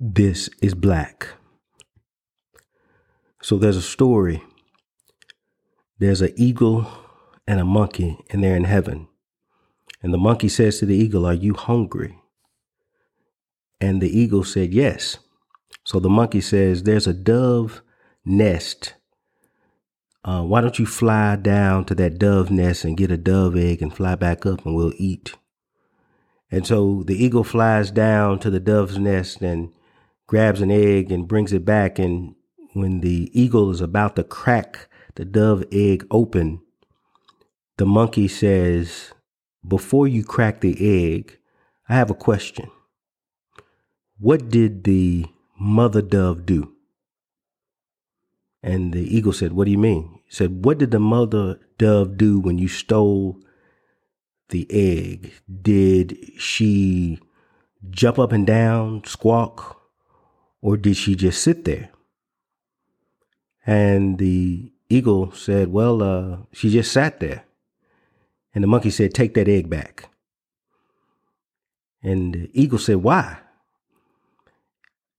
this is black. So there's a story. There's an eagle and a monkey, and they're in heaven. And the monkey says to the eagle, Are you hungry? And the eagle said, Yes. So the monkey says, There's a dove nest. Uh, why don't you fly down to that dove nest and get a dove egg and fly back up and we'll eat? And so the eagle flies down to the dove's nest and grabs an egg and brings it back. And when the eagle is about to crack the dove egg open, the monkey says, Before you crack the egg, I have a question. What did the mother dove do? And the eagle said, What do you mean? He said, What did the mother dove do when you stole the egg? Did she jump up and down, squawk, or did she just sit there? And the eagle said, Well, uh, she just sat there. And the monkey said, Take that egg back. And the eagle said, Why?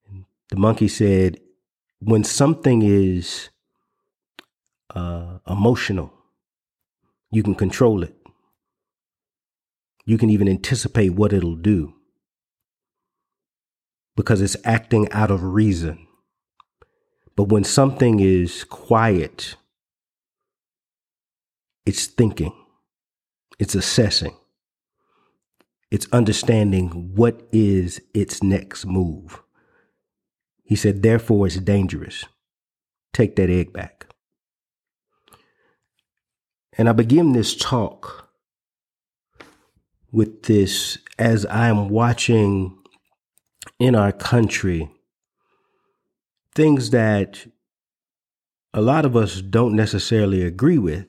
And the monkey said, When something is uh, emotional, you can control it. You can even anticipate what it'll do because it's acting out of reason. But when something is quiet, it's thinking, it's assessing, it's understanding what is its next move. He said, therefore, it's dangerous. Take that egg back. And I begin this talk with this as I'm watching in our country things that a lot of us don't necessarily agree with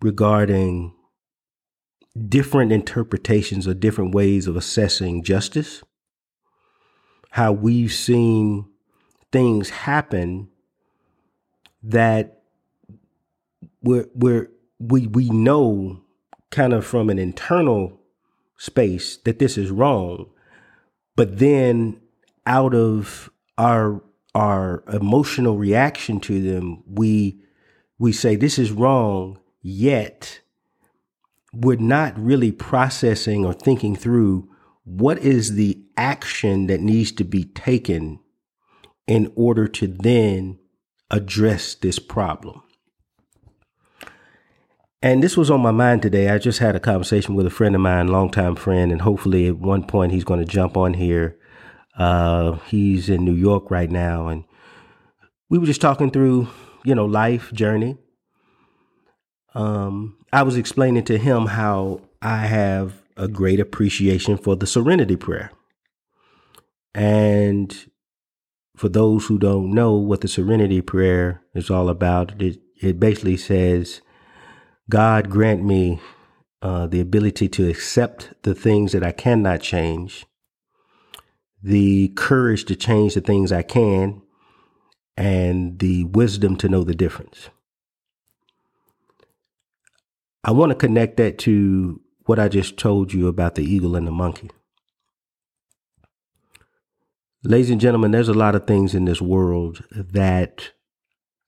regarding different interpretations or different ways of assessing justice, how we've seen things happen that we're, we're, we, we know kind of from an internal space that this is wrong, but then out of our our emotional reaction to them, we we say this is wrong, yet we're not really processing or thinking through what is the action that needs to be taken in order to then address this problem. And this was on my mind today. I just had a conversation with a friend of mine, longtime friend, and hopefully at one point he's going to jump on here. Uh, he's in New York right now, and we were just talking through, you know, life journey. Um, I was explaining to him how I have a great appreciation for the Serenity Prayer, and for those who don't know what the Serenity Prayer is all about, it it basically says God grant me uh, the ability to accept the things that I cannot change, the courage to change the things I can, and the wisdom to know the difference. I want to connect that to what I just told you about the eagle and the monkey. Ladies and gentlemen, there's a lot of things in this world that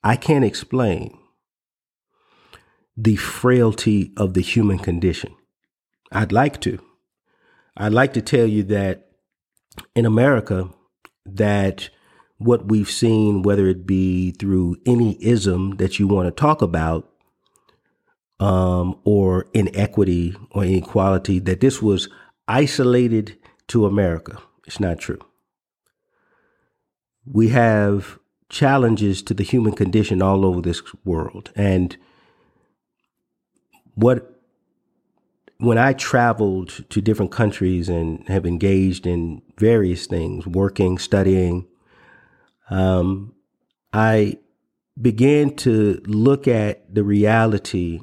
I can't explain the frailty of the human condition. I'd like to. I'd like to tell you that in America, that what we've seen, whether it be through any ism that you want to talk about, um, or inequity or inequality, that this was isolated to America. It's not true. We have challenges to the human condition all over this world. And what when I traveled to different countries and have engaged in various things, working, studying, um, I began to look at the reality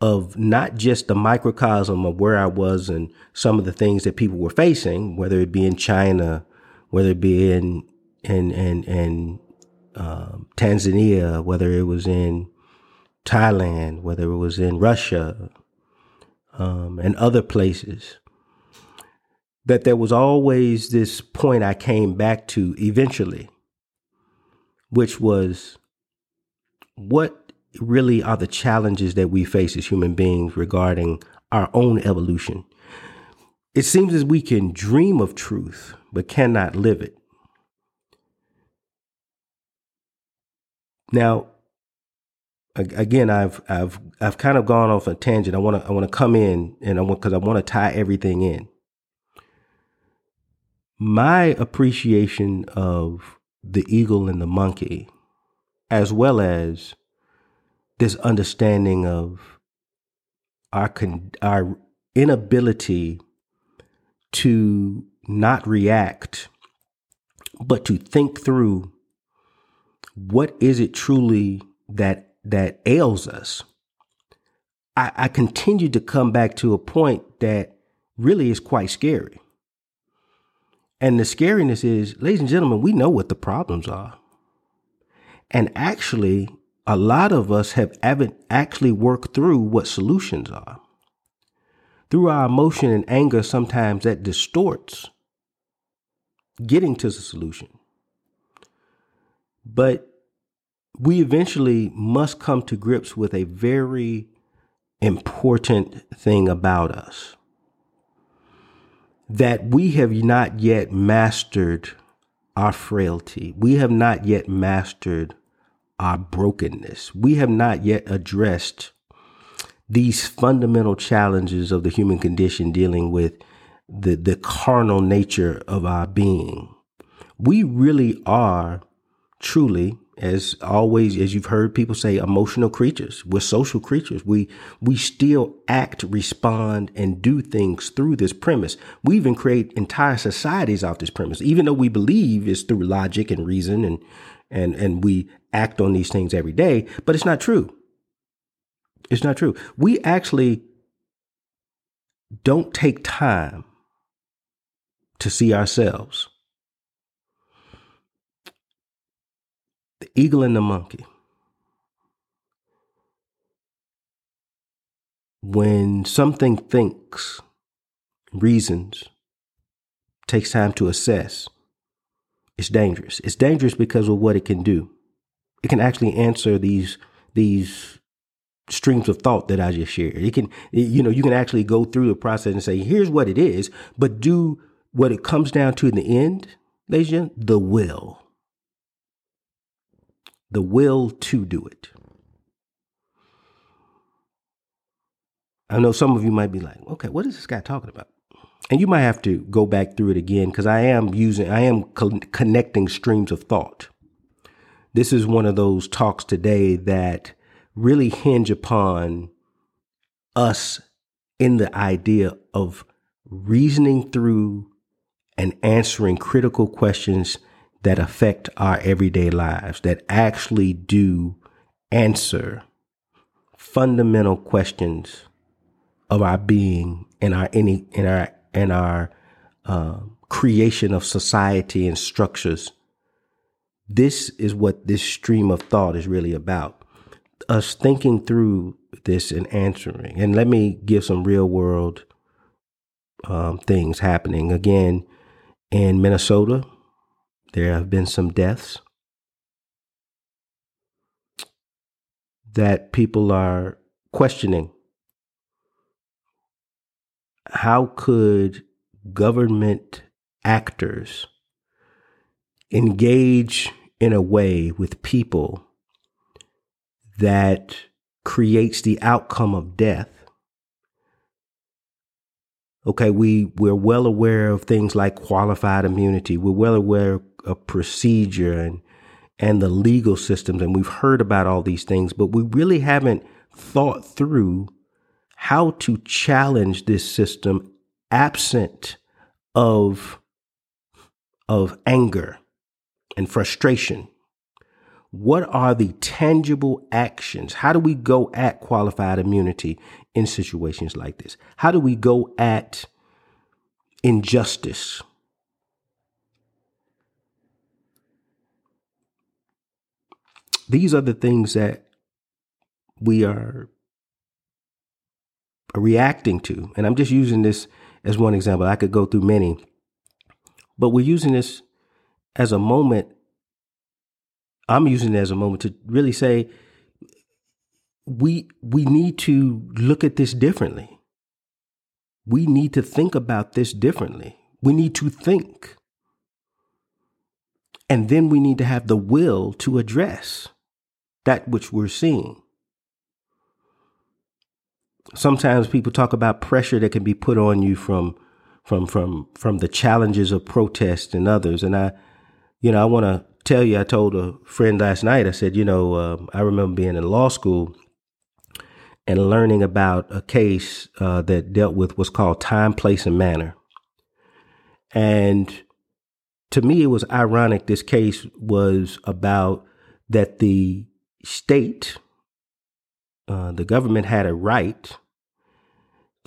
of not just the microcosm of where I was and some of the things that people were facing, whether it be in China, whether it be in in in, in uh, Tanzania, whether it was in Thailand, whether it was in Russia, um, and other places. that there was always this point I came back to eventually, which was what really are the challenges that we face as human beings regarding our own evolution. It seems as we can dream of truth, but cannot live it. Now, again, I've I've I've kind of gone off a tangent. I want to I want to come in and I want because I want to tie everything in. My appreciation of the eagle and the monkey, as well as this understanding of our con- our inability to not react, but to think through what is it truly that that ails us. I, I continue to come back to a point that really is quite scary. And the scariness is, ladies and gentlemen, we know what the problems are. And actually, a lot of us have haven't actually worked through what solutions are. Through our emotion and anger, sometimes that distorts getting to the solution. But we eventually must come to grips with a very important thing about us that we have not yet mastered our frailty. We have not yet mastered our brokenness. We have not yet addressed these fundamental challenges of the human condition dealing with the, the carnal nature of our being. We really are truly as always as you've heard people say emotional creatures. We're social creatures. We we still act respond and do things through this premise. We even create entire societies off this premise even though we believe it's through logic and reason and and and we act on these things every day but it's not true. It's not true. We actually don't take time to see ourselves eagle and the monkey. When something thinks, reasons, takes time to assess, it's dangerous. It's dangerous because of what it can do. It can actually answer these these streams of thought that I just shared. It can, you know, you can actually go through the process and say, here's what it is, but do what it comes down to in the end, ladies and the will the will to do it. I know some of you might be like, okay, what is this guy talking about? And you might have to go back through it again because I am using, I am co- connecting streams of thought. This is one of those talks today that really hinge upon us in the idea of reasoning through and answering critical questions that affect our everyday lives, that actually do answer fundamental questions of our being and our any in our in our uh, creation of society and structures. This is what this stream of thought is really about. Us thinking through this and answering. And let me give some real world um, things happening. Again, in Minnesota, there have been some deaths that people are questioning. How could government actors engage in a way with people that creates the outcome of death okay we we're well aware of things like qualified immunity we're well aware a procedure and and the legal systems and we've heard about all these things but we really haven't thought through how to challenge this system absent of of anger and frustration. What are the tangible actions? How do we go at qualified immunity in situations like this? How do we go at injustice these are the things that we are reacting to. And I'm just using this as one example. I could go through many, but we're using this as a moment. I'm using it as a moment to really say we we need to look at this differently. We need to think about this differently. We need to think. And then we need to have the will to address that which we're seeing. Sometimes people talk about pressure that can be put on you from from from from the challenges of protest and others. And I, you know, I want to tell you, I told a friend last night. I said, you know, uh, I remember being in law school and learning about a case uh, that dealt with what's called time, place, and manner. And to me, it was ironic. This case was about that the state, uh, the government had a right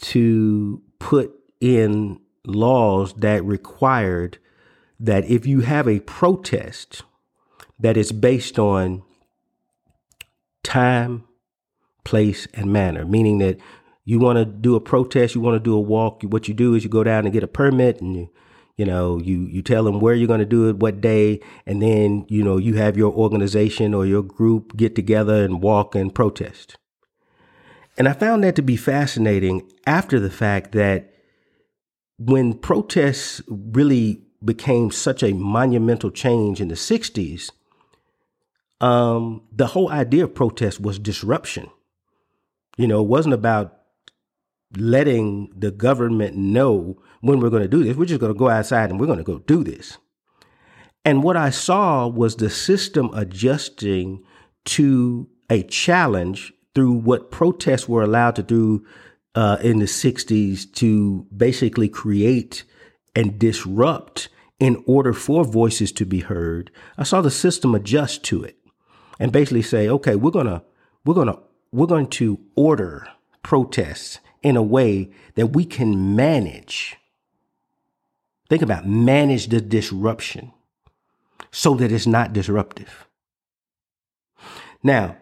to put in laws that required that if you have a protest that is based on time, place, and manner, meaning that you want to do a protest, you want to do a walk, what you do is you go down and get a permit and you you know you you tell them where you're going to do it what day and then you know you have your organization or your group get together and walk and protest. And i found that to be fascinating after the fact that when protests really became such a monumental change in the 60s um, the whole idea of protest was disruption. You know, it wasn't about letting the government know when we're going to do this. We're just going to go outside and we're going to go do this. And what I saw was the system adjusting to a challenge through what protests were allowed to do uh, in the 60s to basically create and disrupt in order for voices to be heard. I saw the system adjust to it and basically say, okay, we're going to we're going to we're going to order protests in a way that we can manage. Think about manage the disruption so that it's not disruptive. Now,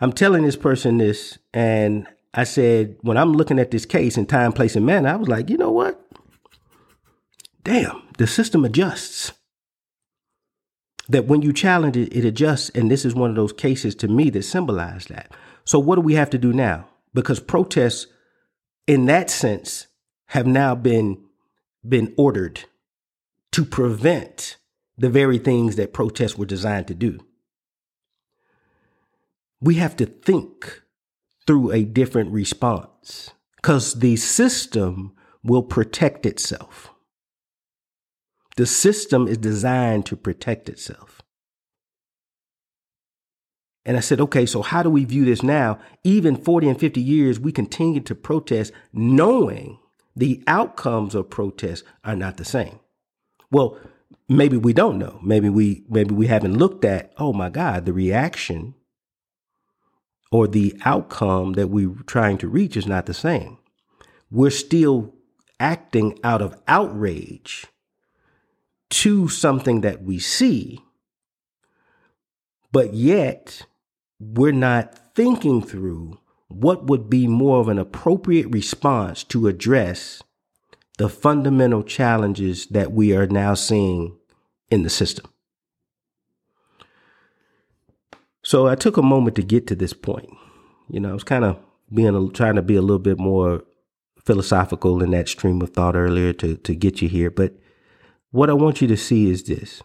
I'm telling this person this, and I said, when I'm looking at this case in time, place, and manner, I was like, you know what? Damn, the system adjusts that when you challenge it, it adjusts. And this is one of those cases to me that symbolize that. So what do we have to do now? Because protests in that sense have now been been ordered to prevent the very things that protests were designed to do. We have to think through a different response because the system will protect itself. The system is designed to protect itself. And I said, okay, so how do we view this now? Even 40 and 50 years, we continue to protest knowing the outcomes of protests are not the same. Well, maybe we don't know. Maybe we maybe we haven't looked at, oh my God, the reaction or the outcome that we're trying to reach is not the same. We're still acting out of outrage to something that we see, but yet we're not thinking through what would be more of an appropriate response to address the fundamental challenges that we are now seeing in the system. So I took a moment to get to this point. You know, I was kind of being a, trying to be a little bit more philosophical in that stream of thought earlier to to get you here, but what I want you to see is this.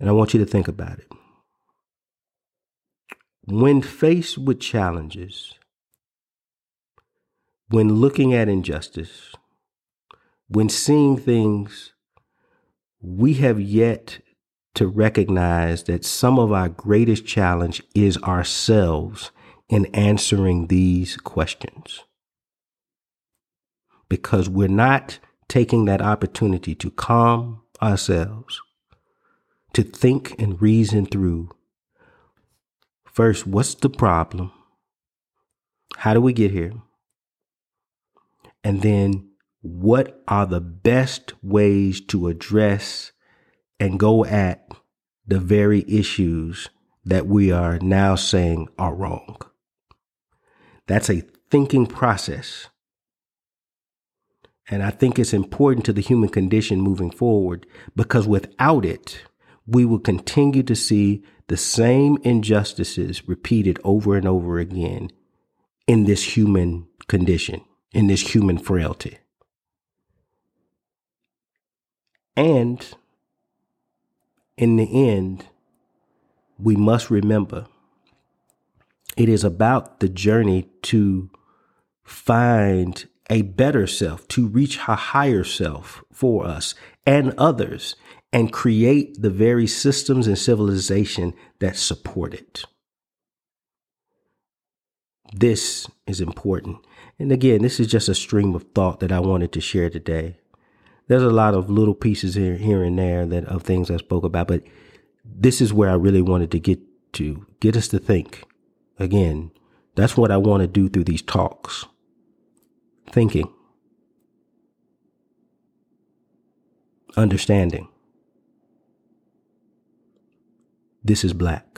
And I want you to think about it. When faced with challenges, when looking at injustice, when seeing things, we have yet to recognize that some of our greatest challenge is ourselves in answering these questions. Because we're not taking that opportunity to calm ourselves, to think and reason through first, what's the problem? How do we get here? And then, what are the best ways to address and go at the very issues that we are now saying are wrong? That's a thinking process And I think it's important to the human condition moving forward because without it, we will continue to see the same injustices repeated over and over again in this human condition, in this human frailty. And in the end, we must remember it is about the journey to find a better self, to reach a higher self for us and others, and create the very systems and civilization that support it. This is important. And again, this is just a stream of thought that I wanted to share today. There's a lot of little pieces here, here and there that of things I spoke about, but this is where I really wanted to get to get us to think. Again, that's what I want to do through these talks. Thinking, understanding. This is black.